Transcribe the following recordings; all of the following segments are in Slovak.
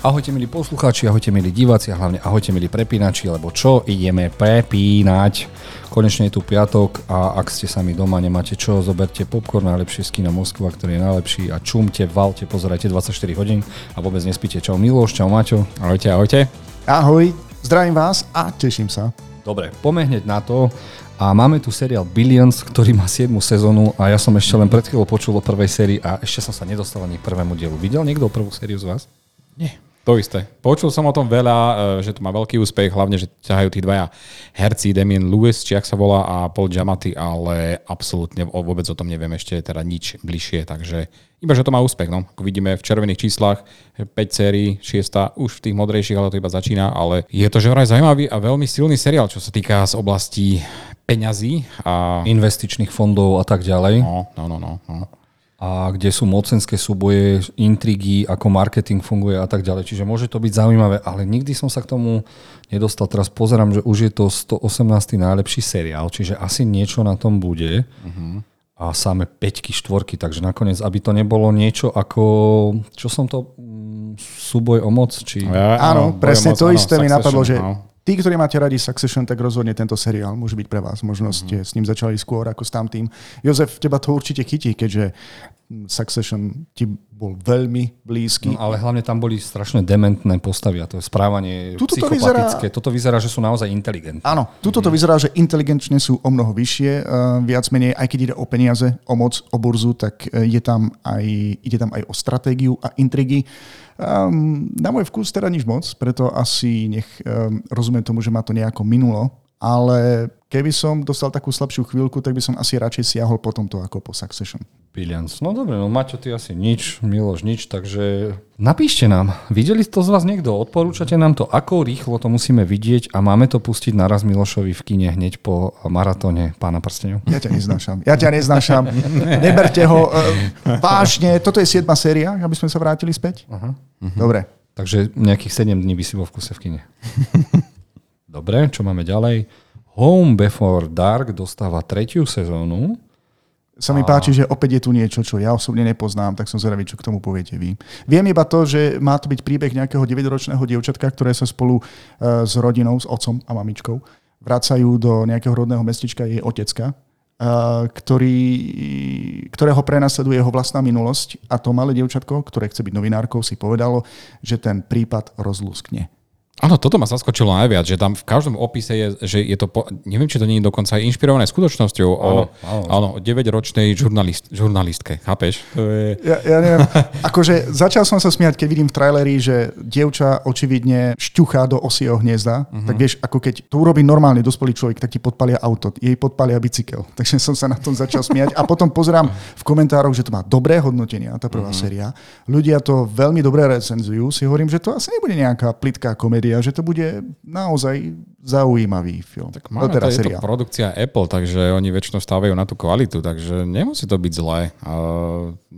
Ahojte milí poslucháči, ahojte milí diváci a hlavne ahojte milí prepínači, lebo čo ideme prepínať. Konečne je tu piatok a ak ste sami doma, nemáte čo, zoberte popcorn, najlepšie z kina Moskva, ktorý je najlepší a čumte, valte, pozerajte 24 hodín a vôbec nespíte. Čau Miloš, čau Maťo. Ahojte, ahojte. Ahoj, zdravím vás a teším sa. Dobre, poďme hneď na to. A máme tu seriál Billions, ktorý má 7 sezónu a ja som ešte len pred chvíľou počul o prvej sérii a ešte som sa nedostal ani k prvému dielu. Videl niekto prvú sériu z vás? Nie. To isté. Počul som o tom veľa, e, že to má veľký úspech, hlavne, že ťahajú tí dvaja herci, Damien Lewis, či ak sa volá, a Paul Giamatti, ale absolútne vôbec o tom neviem ešte teda nič bližšie, takže iba, že to má úspech. No. Ako vidíme v červených číslach, 5 sérií, 6 už v tých modrejších, ale to iba začína, ale je to že vraj zaujímavý a veľmi silný seriál, čo sa týka z oblasti peňazí a... Investičných fondov a tak ďalej. No, no, no, no. no a kde sú mocenské súboje, intrigy, ako marketing funguje a tak ďalej. Čiže môže to byť zaujímavé, ale nikdy som sa k tomu nedostal. Teraz pozerám, že už je to 118. najlepší seriál, čiže asi niečo na tom bude. Uh-huh. A samé 5 štvorky, takže nakoniec, aby to nebolo niečo ako, čo som to, mm, súboj o moc? Či... Ja, áno, áno presne moc, to áno, isté mi napadlo, že no. Tí, ktorí máte radi Succession, tak rozhodne tento seriál môže byť pre vás. Možno ste mm-hmm. s ním začali skôr ako s tamtým. Jozef, teba to určite chytí, keďže Succession ti bol veľmi blízky. No, ale hlavne tam boli strašne dementné postavy a to je správanie tuto psychopatické. To vyzerá... Toto vyzerá, že sú naozaj inteligentné. Áno, tuto to mhm. vyzerá, že inteligenčne sú o mnoho vyššie. Uh, viac menej, aj keď ide o peniaze, o moc, o burzu, tak uh, je tam aj, ide tam aj o stratégiu a intrigy. Um, na môj vkus teda nič moc, preto asi nech um, rozumiem tomu, že ma to nejako minulo, ale keby som dostal takú slabšiu chvíľku, tak by som asi radšej siahol po tomto ako po Succession. Billions. No dobre, no Maťo, ty asi nič, Miloš nič, takže napíšte nám. Videli to z vás niekto? Odporúčate nám to, ako rýchlo to musíme vidieť a máme to pustiť naraz Milošovi v kine hneď po maratóne Pána prstenov? Ja ťa neznášam. Ja ťa neznášam. Neberte ho. E, vážne, toto je 7 séria, aby sme sa vrátili späť? Aha. Dobre. Takže nejakých 7 dní by si bol v kuse v kine. Dobre, čo máme ďalej? Home Before Dark dostáva tretiu sezónu sa mi páči, že opäť je tu niečo, čo ja osobne nepoznám, tak som zvedavý, čo k tomu poviete vy. Viem iba to, že má to byť príbeh nejakého 9-ročného dievčatka, ktoré sa spolu uh, s rodinou, s otcom a mamičkou vracajú do nejakého rodného mestička jej otecka, uh, ktorý, ktorého prenasleduje jeho vlastná minulosť a to malé dievčatko, ktoré chce byť novinárkou, si povedalo, že ten prípad rozlúskne. Áno, toto ma zaskočilo najviac, že tam v každom opise je, že je to, po, neviem, či to nie je dokonca aj inšpirované skutočnosťou áno, o, áno. áno, 9-ročnej žurnalist, žurnalistke, chápeš? To je... ja, ja neviem, akože začal som sa smiať, keď vidím v traileri, že dievča očividne šťuchá do osieho hniezda, uh-huh. tak vieš, ako keď to urobí normálny dospelý človek, tak ti podpalia auto, jej podpalia bicykel. Takže som sa na tom začal smiať a potom pozerám v komentároch, že to má dobré hodnotenia, tá prvá uh-huh. séria. Ľudia to veľmi dobre recenzujú, si hovorím, že to asi nebude nejaká plitká komédia a že to bude naozaj zaujímavý film. Tak máme, teda to je to produkcia Apple, takže oni väčšinou stávajú na tú kvalitu, takže nemusí to byť zlé.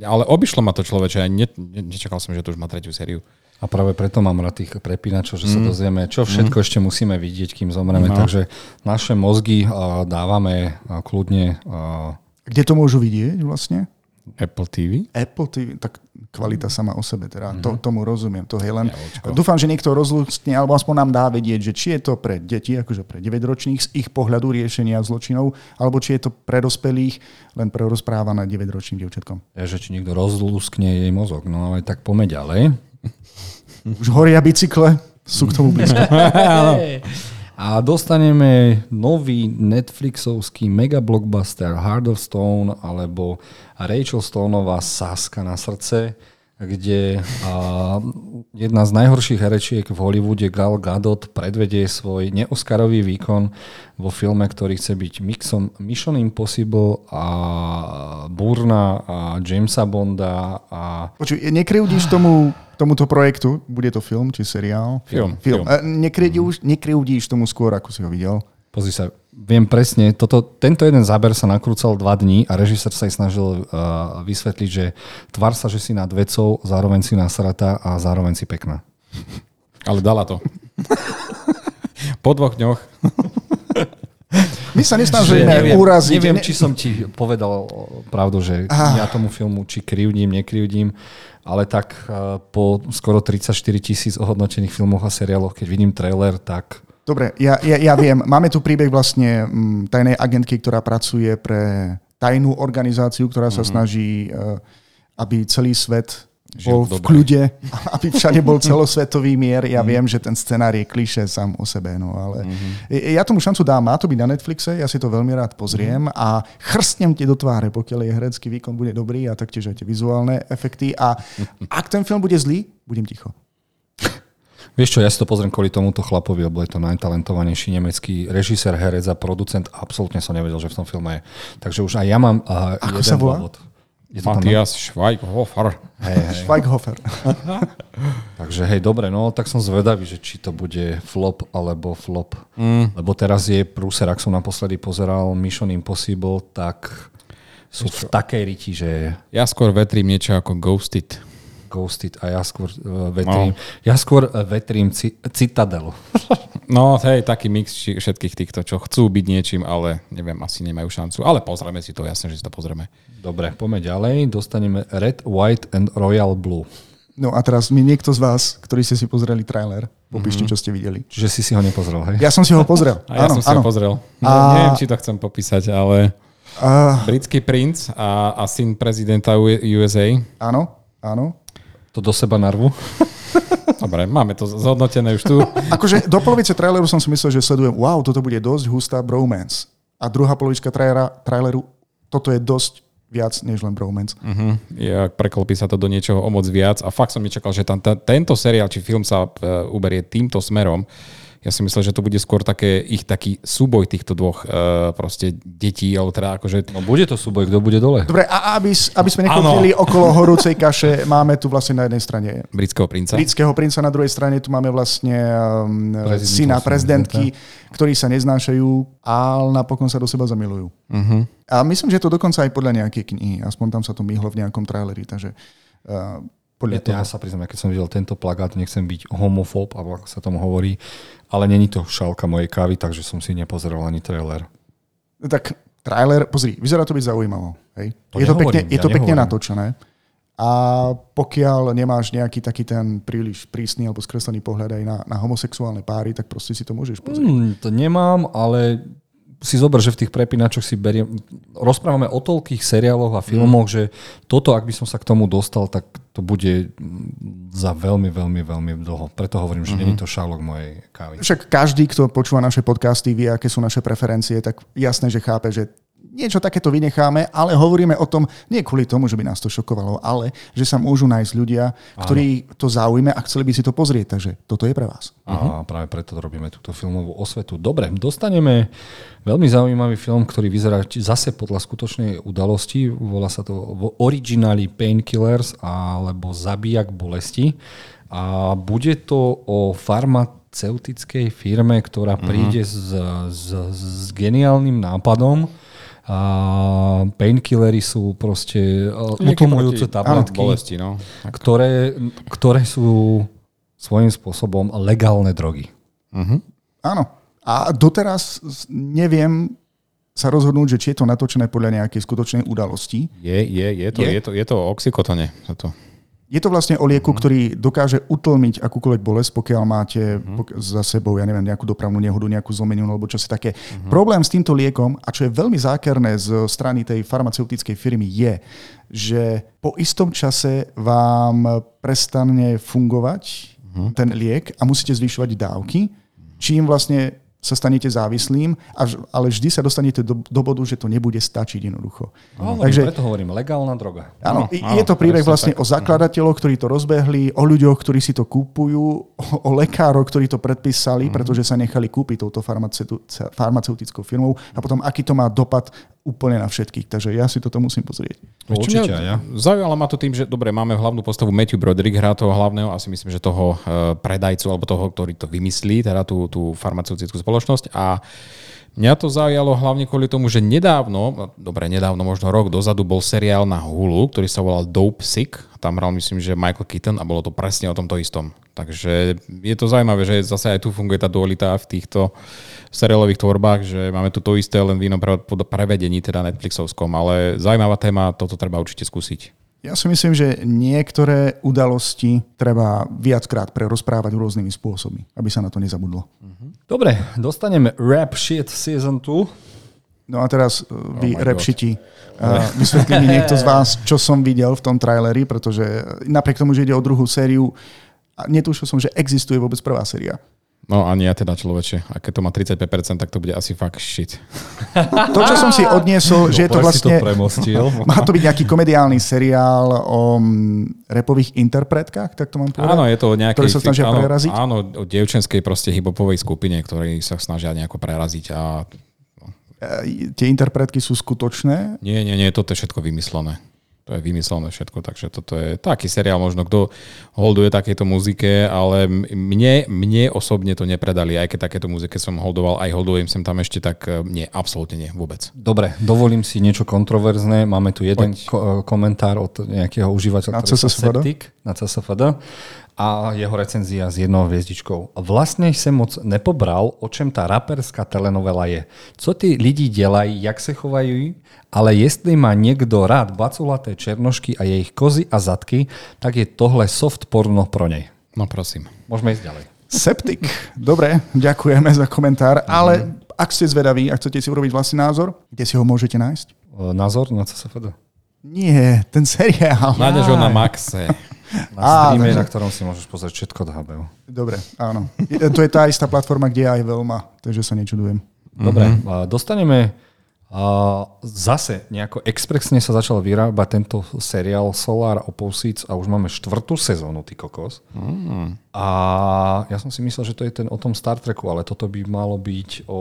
Ale obišlo ma to človeče, ja ne, nečakal som, že to už má tretiu sériu. A práve preto mám rád tých prepínačov, že mm. sa dozvieme, čo všetko mm. ešte musíme vidieť, kým zomreme. No. Takže naše mozgy dávame kľudne. Kde to môžu vidieť vlastne? Apple TV? Apple TV, tak kvalita sama o sebe, teda mm-hmm. to, tomu rozumiem. To je len, ja, dúfam, že niekto rozlúcne, alebo aspoň nám dá vedieť, že či je to pre deti, akože pre 9-ročných z ich pohľadu riešenia zločinov, alebo či je to pre dospelých len pre rozprávané 9-ročným dievčatkom. Ja, že či niekto rozlúskne jej mozog, no ale tak poďme ďalej. Už horia bicykle, sú k tomu blízko. A dostaneme nový Netflixovský mega blockbuster Heart of Stone alebo Rachel Stoneová Saska na srdce, kde jedna z najhorších herečiek v Hollywoode Gal Gadot predvedie svoj neoskarový výkon vo filme, ktorý chce byť mixom Mission Impossible a Burna a Jamesa Bonda. A... Počuj, nekryudíš tomu tomuto projektu? Bude to film či seriál? Film. film. film. Nekryudíš, nekryudíš tomu skôr, ako si ho videl? Pozri sa, viem presne, toto, tento jeden záber sa nakrúcal dva dní a režisér sa aj snažil uh, vysvetliť, že tvar sa, že si nad vecou, zároveň si nasratá a zároveň si pekná. Ale dala to. po dvoch dňoch. My sa nesnažíme neviem, uraziť. neviem, Ne- či som ti povedal pravdu, že Ah. ja tomu filmu či krivdím, nekrivdím, ale tak eh, po skoro 34 tisíc ohodnotených filmoch a seriáloch, keď vidím trailer, tak Dobre, ja, ja, ja viem. Máme tu príbeh vlastne mm, tajnej agentky, ktorá pracuje pre tajnú organizáciu, ktorá sa snaží, eh, aby celý svet Žil bol v dobre. kľude, aby všade bol celosvetový mier. Ja viem, že ten scenár je kliše sám o sebe, no ale ja tomu šancu dám, má to byť na Netflixe, ja si to veľmi rád pozriem a chrstnem ti do tváre, pokiaľ je herecký výkon bude dobrý a taktiež aj tie vizuálne efekty a ak ten film bude zlý, budem ticho. Vieš čo, ja si to pozriem kvôli tomuto chlapovi, lebo je to najtalentovanejší nemecký režisér, herec a producent. Absolútne som nevedel, že v tom filme je. Takže už aj ja mám uh, Ako sa volá? dôvod. Je to tam, Matthias Schweighofer. hej, hej. Schweighofer. Takže hej, dobre, no tak som zvedavý, že či to bude flop alebo flop. Mm. Lebo teraz je prúser, ak som naposledy pozeral Mission Impossible, tak sú v takej riti, že Ja skôr vetrím niečo ako Ghosted. Ghosted a ja skôr uh, vetrím, no. ja skôr uh, vetrím ci, Citadelu. No, hej, taký mix či- všetkých týchto, čo chcú byť niečím, ale neviem, asi nemajú šancu. Ale pozrieme si to, jasne, že si to pozrieme. Dobre, poďme ďalej. Dostaneme Red, White and Royal Blue. No a teraz mi niekto z vás, ktorí ste si pozreli trailer, popíšte, čo ste videli. Čiže si si ho nepozrel, hej? Ja som si ho pozrel. A ja áno, som si áno. ho pozrel. No, A- Neviem, či to chcem popísať, ale A, britský princ a, a syn prezidenta USA. áno, áno. To do seba narvu. Dobre, máme to zhodnotené už tu. Akože do polovice traileru som si myslel, že sledujem, wow, toto bude dosť hustá bromance. A druhá polovička trailera, traileru, toto je dosť viac než len bromance. Uh-huh. Ja, preklopí sa to do niečoho o moc viac a fakt som nečakal, že tam, ta, tento seriál či film sa uh, uberie týmto smerom. Ja si myslel, že to bude skôr také ich taký súboj týchto dvoch uh, proste detí, alebo teda akože... No bude to súboj, kto bude dole. Dobre, a aby, aby sme nekúpili okolo horúcej kaše, máme tu vlastne na jednej strane britského princa. britského princa, na druhej strane tu máme vlastne um, syna prezidentky, ktorí sa neznášajú, ale napokon sa do seba zamilujú. Uh-huh. A myslím, že je to dokonca aj podľa nejakej knihy, aspoň tam sa to myhlo v nejakom traileri, takže uh, podľa Ja, toho. ja sa priznám, keď som videl tento plagát, nechcem byť homofób, alebo ako sa tomu hovorí, ale není to šálka mojej kávy, takže som si nepozeral ani trailer. Tak trailer, pozri, vyzerá to byť zaujímavo. Hej? To je, to pekne, je ja to pekne nehovorím. natočené. A pokiaľ nemáš nejaký taký ten príliš prísny alebo skreslený pohľad aj na, na homosexuálne páry, tak proste si to môžeš pozrieť. Hmm, to nemám, ale si zober, že v tých prepínačoch si beriem... Rozprávame o toľkých seriáloch a filmoch, že toto, ak by som sa k tomu dostal, tak to bude mm, za veľmi, veľmi, veľmi dlho. Preto hovorím, že není to šálok mojej kávy. Však každý, kto počúva naše podcasty, vie, aké sú naše preferencie, tak jasné, že chápe, že niečo takéto vynecháme, ale hovoríme o tom nie kvôli tomu, že by nás to šokovalo, ale že sa môžu nájsť ľudia, ktorí to zaujme a chceli by si to pozrieť. Takže toto je pre vás. A práve preto robíme túto filmovú osvetu. Dobre, dostaneme veľmi zaujímavý film, ktorý vyzerá zase podľa skutočnej udalosti. Volá sa to v origináli Painkillers alebo Zabijak bolesti. A bude to o farmaceutickej firme, ktorá príde s, s, s geniálnym nápadom. A painkillery sú proste uh, utlmujúce tabletky Bolesti, no. ktoré, ktoré sú svojím spôsobom legálne drogy. Áno. A doteraz neviem sa rozhodnúť, že či je to natočené podľa nejakej skutočnej udalosti. Je, je, je to, Je? je, to, je to oxykotone. To. Je to vlastne o lieku, ktorý dokáže utlmiť akúkoľvek bolesť, pokiaľ máte pok- za sebou, ja neviem, nejakú dopravnú nehodu, nejakú zlomeninu alebo čo si také. Problém s týmto liekom, a čo je veľmi zákerné z strany tej farmaceutickej firmy, je, že po istom čase vám prestane fungovať ten liek a musíte zvyšovať dávky, čím vlastne sa stanete závislým, ale vždy sa dostanete do, do bodu, že to nebude stačiť jednoducho. Hovorím, Takže preto hovorím, legálna droga. Áno, Áno, je to príbeh vlastne o zakladateľoch, ktorí to rozbehli, o ľuďoch, ktorí si to kúpujú, o, o lekároch, ktorí to predpísali, pretože sa nechali kúpiť touto farmaceutickou firmou a potom aký to má dopad úplne na všetkých. Takže ja si toto musím pozrieť. Určite ja. Zaujalo ma to tým, že dobre, máme hlavnú postavu Matthew Broderick, hrá toho hlavného, asi myslím, že toho eh, predajcu, alebo toho, ktorý to vymyslí, teda tú, tú farmaceutickú spoločnosť. A mňa to zaujalo hlavne kvôli tomu, že nedávno, no, dobre, nedávno, možno rok dozadu, bol seriál na Hulu, ktorý sa volal Dope Sick. Tam hral, myslím, že Michael Keaton a bolo to presne o tomto istom. Takže je to zaujímavé, že zase aj tu funguje tá dualita v týchto v seriálových tvorbách, že máme tu to isté, len v inom prevedení, teda Netflixovskom, ale zaujímavá téma, toto treba určite skúsiť. Ja si myslím, že niektoré udalosti treba viackrát prerozprávať rôznymi spôsobmi, aby sa na to nezabudlo. Dobre, dostaneme Rap Shit Season 2. No a teraz vy, oh repšiti, uh, vysvetlí mi niekto z vás, čo som videl v tom traileri, pretože napriek tomu, že ide o druhú sériu, netušil som, že existuje vôbec prvá séria. No ani ja teda človeče. A keď to má 35%, tak to bude asi fakt shit. To, čo som si odniesol, že je to vlastne... To má to byť nejaký komediálny seriál o mm, repových interpretkách, tak to mám povedať? Áno, je to nejaký... Ktoré sa snažia áno, preraziť? Áno, o dievčenskej proste hibopovej skupine, ktorí sa snažia nejako preraziť a... E, tie interpretky sú skutočné? Nie, nie, nie, toto je všetko vymyslené. To je vymyslené všetko, takže toto je taký seriál možno, kto holduje takéto muzike, ale mne, mne osobne to nepredali, aj keď takéto muzike som holdoval, aj holdujem sem tam ešte, tak e, nie, absolútne nie, vôbec. Dobre, dovolím si niečo kontroverzné. Máme tu jeden ko- komentár od nejakého užívateľa, na CSFD? na CSFD a jeho recenzia s jednou hviezdičkou. Vlastně jsem moc nepobral, o čem ta raperská telenovela je. Co ty lidi dělají, jak se chovají, ale jestli má někdo rád baculaté černošky a jejich kozy a zadky, tak je tohle soft porno pro nej. No prosím. Môžeme ísť ďalej. Septik. Dobre, ďakujeme za komentár, ale ak ste zvedaví a chcete si urobiť vlastný názor, kde si ho môžete nájsť? Názor na CSFD? Nie, ten seriál. Nájdeš ho na Maxe. Na streame, na ktorom si môžeš pozrieť všetko od HBO. Dobre, áno. To je tá istá platforma, kde je aj veľma, takže sa nečudujem. Dobre, mm-hmm. dostaneme a zase nejako expresne sa začal vyrábať tento seriál Solar Opposites a už máme štvrtú sezónu, ty kokos. Mm. A ja som si myslel, že to je ten o tom Star Treku, ale toto by malo byť o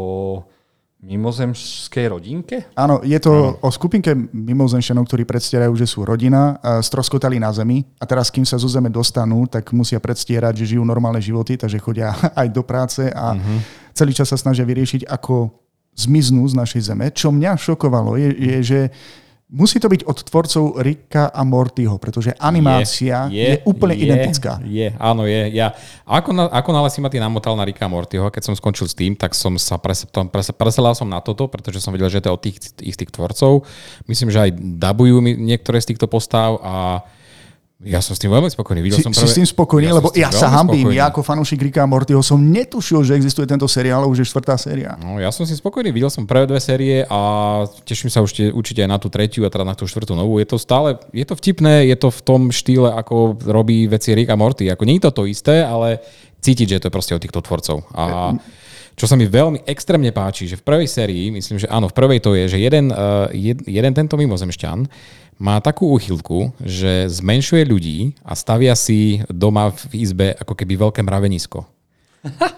mimozemskej rodinke? Áno, je to ano. o skupinke mimozemšťanov, ktorí predstierajú, že sú rodina, stroskotali na Zemi a teraz, kým sa zo Zeme dostanú, tak musia predstierať, že žijú normálne životy, takže chodia aj do práce a uh-huh. celý čas sa snažia vyriešiť, ako zmiznú z našej zeme. Čo mňa šokovalo je, je že musí to byť od tvorcov Ricka a Mortyho, pretože animácia je, je, je úplne je, identická. Je, áno, je. Ja, ako, na, ako nále si ma ty namotal na Ricka a Mortyho, keď som skončil s tým, tak som sa pres, pres, preselal som na toto, pretože som vedel, že to je od tých istých tvorcov. Myslím, že aj dabujú mi niektoré z týchto postav a ja som s tým veľmi spokojný. Videl si, som prvé... si s tým spokojný, ja lebo ja sa hambím. Ja ako fanúšik Ricka a Mortyho som netušil, že existuje tento seriál, už je štvrtá séria. No, ja som si spokojný. Videl som prvé dve série a teším sa už určite aj na tú tretiu a teda na tú štvrtú novú. Je to stále, je to vtipné, je to v tom štýle, ako robí veci Rick a Morty. Ako nie je to to isté, ale cítiť, že to je proste od týchto tvorcov. A čo sa mi veľmi extrémne páči, že v prvej sérii, myslím, že áno, v prvej to je, že jeden, uh, jed, jeden tento mimozemšťan má takú úchylku, že zmenšuje ľudí a stavia si doma v izbe ako keby veľké mravenisko.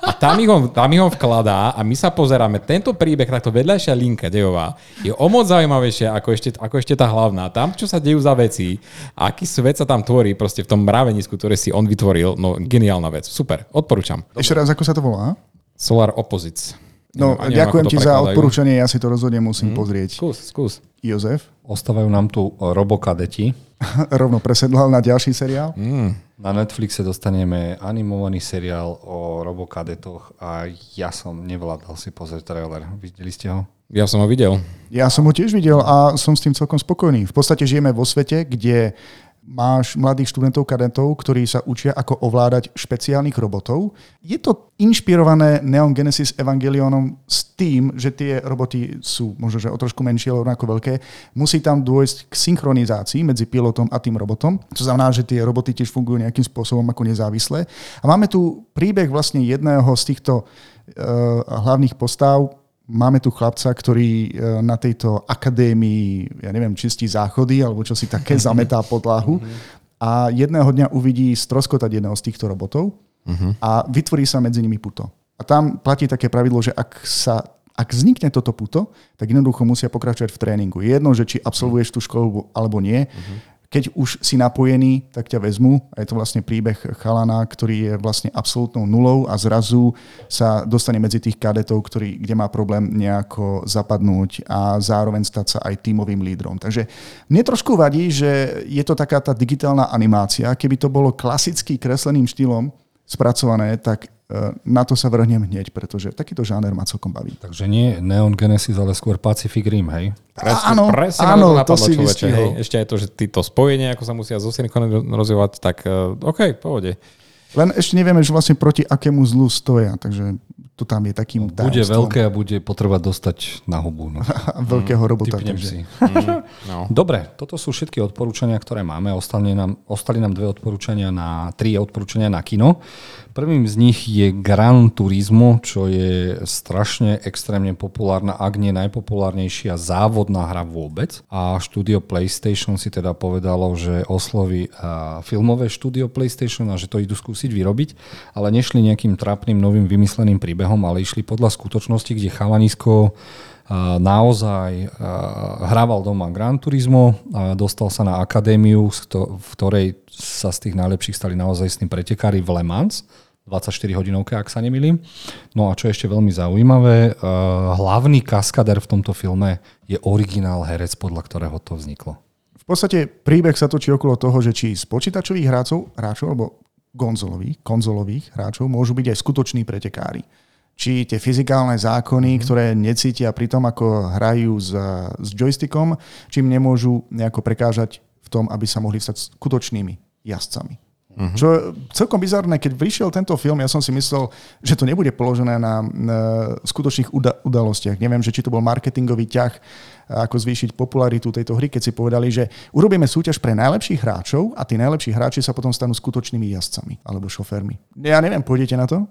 A tam ich, on, tam ich on vkladá a my sa pozeráme. Tento príbeh, takto vedľajšia linka dejová, je o moc zaujímavejšia ako ešte, ako ešte tá hlavná. Tam, čo sa dejú za veci, aký svet sa tam tvorí proste v tom mravenisku, ktoré si on vytvoril, no geniálna vec. Super, odporúčam. Ešte raz, ako sa to volá? Solar Opposites. No, neviem, ďakujem ti za odporúčanie, ja si to rozhodne musím mm, pozrieť. Skús, skús. Jozef? Ostávajú nám tu robokadeti. Rovno presedlal na ďalší seriál? Mm. Na Netflixe dostaneme animovaný seriál o robokadetoch a ja som nevládal si pozrieť trailer. Videli ste ho? Ja som ho videl. Ja som ho tiež videl a som s tým celkom spokojný. V podstate žijeme vo svete, kde máš mladých študentov, kadetov, ktorí sa učia, ako ovládať špeciálnych robotov. Je to inšpirované Neon Genesis Evangelionom s tým, že tie roboty sú možno že o trošku menšie, ale rovnako veľké. Musí tam dôjsť k synchronizácii medzi pilotom a tým robotom. To znamená, že tie roboty tiež fungujú nejakým spôsobom ako nezávislé. A máme tu príbeh vlastne jedného z týchto uh, hlavných postav, Máme tu chlapca, ktorý e, na tejto akadémii, ja neviem, čistí záchody alebo čo si také zametá podlahu a jedného dňa uvidí stroskotať jedného z týchto robotov a vytvorí sa medzi nimi puto. A tam platí také pravidlo, že ak sa ak vznikne toto puto, tak jednoducho musia pokračovať v tréningu. Je jedno, že či absolvuješ tú školu alebo nie. Uh-huh keď už si napojený, tak ťa vezmu. A je to vlastne príbeh chalana, ktorý je vlastne absolútnou nulou a zrazu sa dostane medzi tých kadetov, ktorý, kde má problém nejako zapadnúť a zároveň stať sa aj tímovým lídrom. Takže mne trošku vadí, že je to taká tá digitálna animácia. Keby to bolo klasicky kresleným štýlom spracované, tak na to sa vrhnem hneď, pretože takýto žáner ma celkom baví. Takže nie Neon Genesis, ale skôr Pacific Rim, hej? Presne, áno, presne áno, to, to si človeče, hej. Ešte aj to, že títo spojenia, ako sa musia zosynchronizovať, tak uh, OK, pohode. Len ešte nevieme, že vlastne proti akému zlu stoja, takže to tam je takým Bude tajomstvom. veľké a bude potrebovať dostať na hubu. No. veľkého robota. Typnem Takže. si. No. Dobre, toto sú všetky odporúčania, ktoré máme. Ostali nám, ostali nám dve odporúčania na, tri odporúčania na kino. Prvým z nich je Gran Turismo, čo je strašne extrémne populárna, ak nie najpopulárnejšia závodná hra vôbec. A štúdio PlayStation si teda povedalo, že osloví filmové štúdio PlayStation a že to idú skúsiť vyrobiť, ale nešli nejakým trápnym novým vymysleným príbehom, ale išli podľa skutočnosti, kde chalanisko naozaj hrával doma Gran Turismo a dostal sa na akadémiu, v ktorej sa z tých najlepších stali naozaj s tým pretekári v Le Mans, 24 hodinovke, ak sa nemýlim. No a čo je ešte veľmi zaujímavé, hlavný kaskader v tomto filme je originál herec, podľa ktorého to vzniklo. V podstate príbeh sa točí okolo toho, že či z počítačových hráčov, hráčov alebo konzolových, konzolových hráčov môžu byť aj skutoční pretekári. Či tie fyzikálne zákony, mm-hmm. ktoré necítia pri tom, ako hrajú s, s joystickom, či im nemôžu nejako prekážať v tom, aby sa mohli stať skutočnými jazdcami. Uh-huh. Čo je celkom bizarné, keď vyšiel tento film, ja som si myslel, že to nebude položené na, na skutočných uda- udalostiach. Neviem, že či to bol marketingový ťah, ako zvýšiť popularitu tejto hry, keď si povedali, že urobíme súťaž pre najlepších hráčov a tí najlepší hráči sa potom stanú skutočnými jazdcami alebo šoférmi. Ja neviem, pôjdete na to?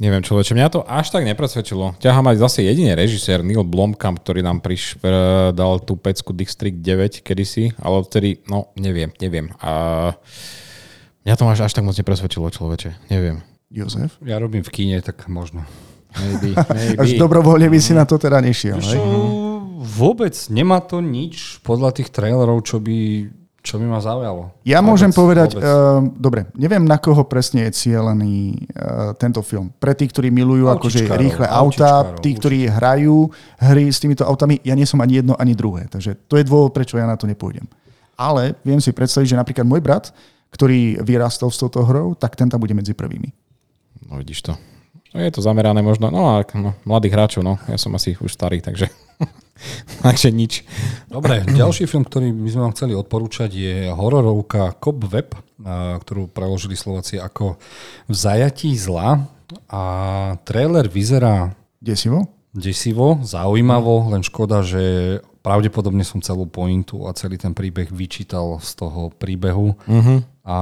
Neviem, človeče, mňa to až tak nepresvedčilo. Ťahá mať zase jediný režisér Neil Blomkamp, ktorý nám priš, dal tú pecku District 9 kedysi, ale odtedy, no, neviem, neviem. A mňa to až, až tak moc nepresvedčilo, človeče. Neviem. Jozef? Ja robím v kíne, tak možno. Maybe, Až maybe. dobrovoľne by si na to teda nešiel. Čo, Hej? vôbec nemá to nič podľa tých trailerov, čo by, čo by ma zaujalo. Ja Vôbec, môžem povedať, vôbec. uh, dobre, neviem na koho presne je cieľený uh, tento film. Pre tých, ktorí milujú akože rýchle autá, tí, ktorí hrajú hry s týmito autami, ja nie som ani jedno, ani druhé. Takže to je dôvod, prečo ja na to nepôjdem. Ale viem si predstaviť, že napríklad môj brat, ktorý vyrastol s touto hrou, tak ten tam bude medzi prvými. No vidíš to. No, je to zamerané možno, no, ale no, mladých hráčov, no, ja som asi už starý, takže, takže nič. Dobre, ďalší film, ktorý by sme vám chceli odporúčať je hororovka Cop Web, a, ktorú preložili Slováci ako V zajatí zla. A trailer vyzerá Desivo? Desivo, zaujímavo, len škoda, že pravdepodobne som celú pointu a celý ten príbeh vyčítal z toho príbehu. Uh-huh. A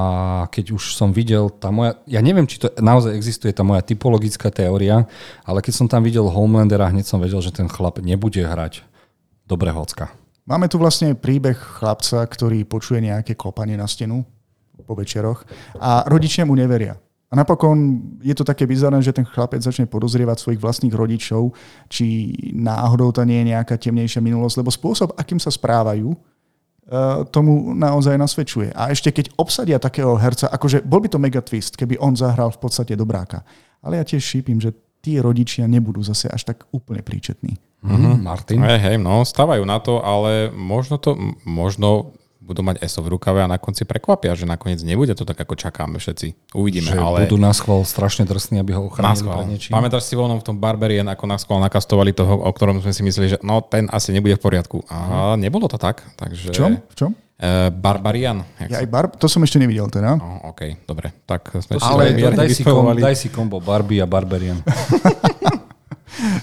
keď už som videl, tá moja, ja neviem, či to naozaj existuje, tá moja typologická teória, ale keď som tam videl Homelandera, hneď som vedel, že ten chlap nebude hrať dobre hocka. Máme tu vlastne príbeh chlapca, ktorý počuje nejaké klopanie na stenu po večeroch a rodičia mu neveria. A napokon je to také bizarné, že ten chlapec začne podozrievať svojich vlastných rodičov, či náhodou to nie je nejaká temnejšia minulosť, lebo spôsob, akým sa správajú, eh, tomu naozaj nasvedčuje. A ešte keď obsadia takého herca, akože bol by to mega twist, keby on zahral v podstate dobráka. Ale ja tiež šípim, že tí rodičia nebudú zase až tak úplne príčetní. Mm-hmm. Martin? Hej, hej, no, stávajú na to, ale možno to, možno budú mať ESO v rukave a na konci prekvapia, že nakoniec nebude to tak, ako čakáme všetci. Uvidíme, Že ale... budú na schvál strašne drsní, aby ho Na ochránili pred niečím. Pamätáš si voľnom v tom Barberien, ako na schvál nakastovali toho, o ktorom sme si mysleli, že no ten asi nebude v poriadku. A nebolo to tak. Takže... V čom? V čom? Uh, Barbarian. Ja aj bar- to som ešte nevidel teda. No, OK, dobre. Tak sme si Ale to daj si, kom, daj si kombo Barbie a Barbarian.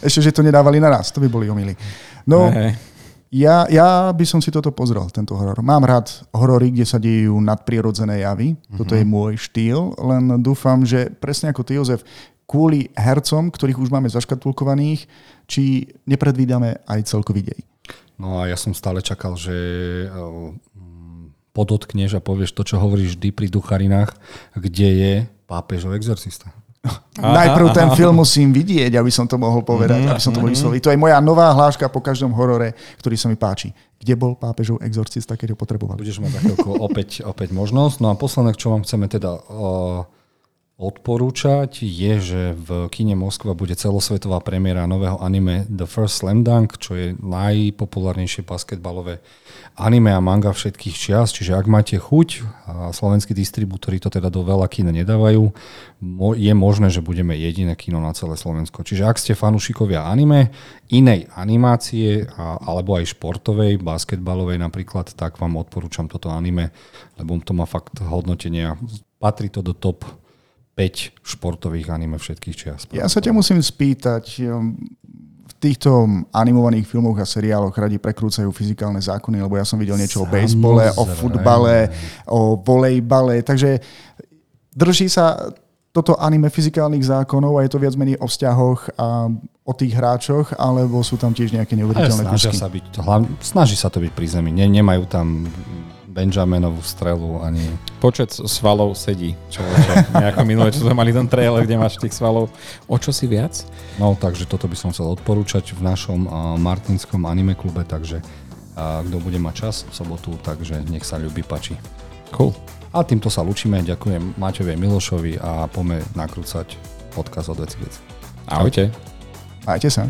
Ešte, že to nedávali na nás, to by boli omily. No, hej. Ja, ja by som si toto pozrel, tento horor. Mám rád horory, kde sa dejú nadprirodzené javy. Toto je môj štýl, len dúfam, že presne ako ty, Jozef, kvôli hercom, ktorých už máme zaškatulkovaných, či nepredvídame aj celkový dej. No a ja som stále čakal, že eh, podotkneš a povieš to, čo hovoríš vždy pri ducharinách, kde je pápežov exorcista. Aha, Najprv ten film musím vidieť, aby som to mohol povedať, aby som to mohol vysloviť. To je moja nová hláška po každom horore, ktorý sa mi páči. Kde bol pápežov exorcista, keď ho potreboval? Budeš mať za opäť, opäť možnosť. No a posledné, čo vám chceme teda uh, odporúčať je, že v kine Moskva bude celosvetová premiéra nového anime The First Slam Dunk, čo je najpopulárnejšie basketbalové anime a manga všetkých čias, čiže ak máte chuť, a slovenskí distribútory to teda do veľa kina nedávajú, je možné, že budeme jediné kino na celé Slovensko. Čiže ak ste fanúšikovia anime, inej animácie alebo aj športovej, basketbalovej napríklad, tak vám odporúčam toto anime, lebo to má fakt hodnotenia. Patrí to do top 5 športových anime všetkých čias. Ja sa ťa musím spýtať, um, v týchto animovaných filmoch a seriáloch radi prekrúcajú fyzikálne zákony, lebo ja som videl niečo o bejsbole, o futbale, o volejbale, takže drží sa toto anime fyzikálnych zákonov a je to viac menej o vzťahoch a o tých hráčoch, alebo sú tam tiež nejaké neuveriteľné snažia sa byť, hlavne, snaží sa to byť pri zemi. Ne, nemajú tam Benjaminovú strelu ani... Počet svalov sedí. Čo, čo, nejako minulé, čo sme mali ten trailer, kde máš tých svalov o čo si viac? No, takže toto by som chcel odporúčať v našom uh, Martinskom anime klube, takže uh, kto bude mať čas v sobotu, takže nech sa ľubí, pači. Cool. A týmto sa lučíme, ďakujem Maťovi Milošovi a poďme nakrúcať podcast od veci veci. Ahojte. Majte sa.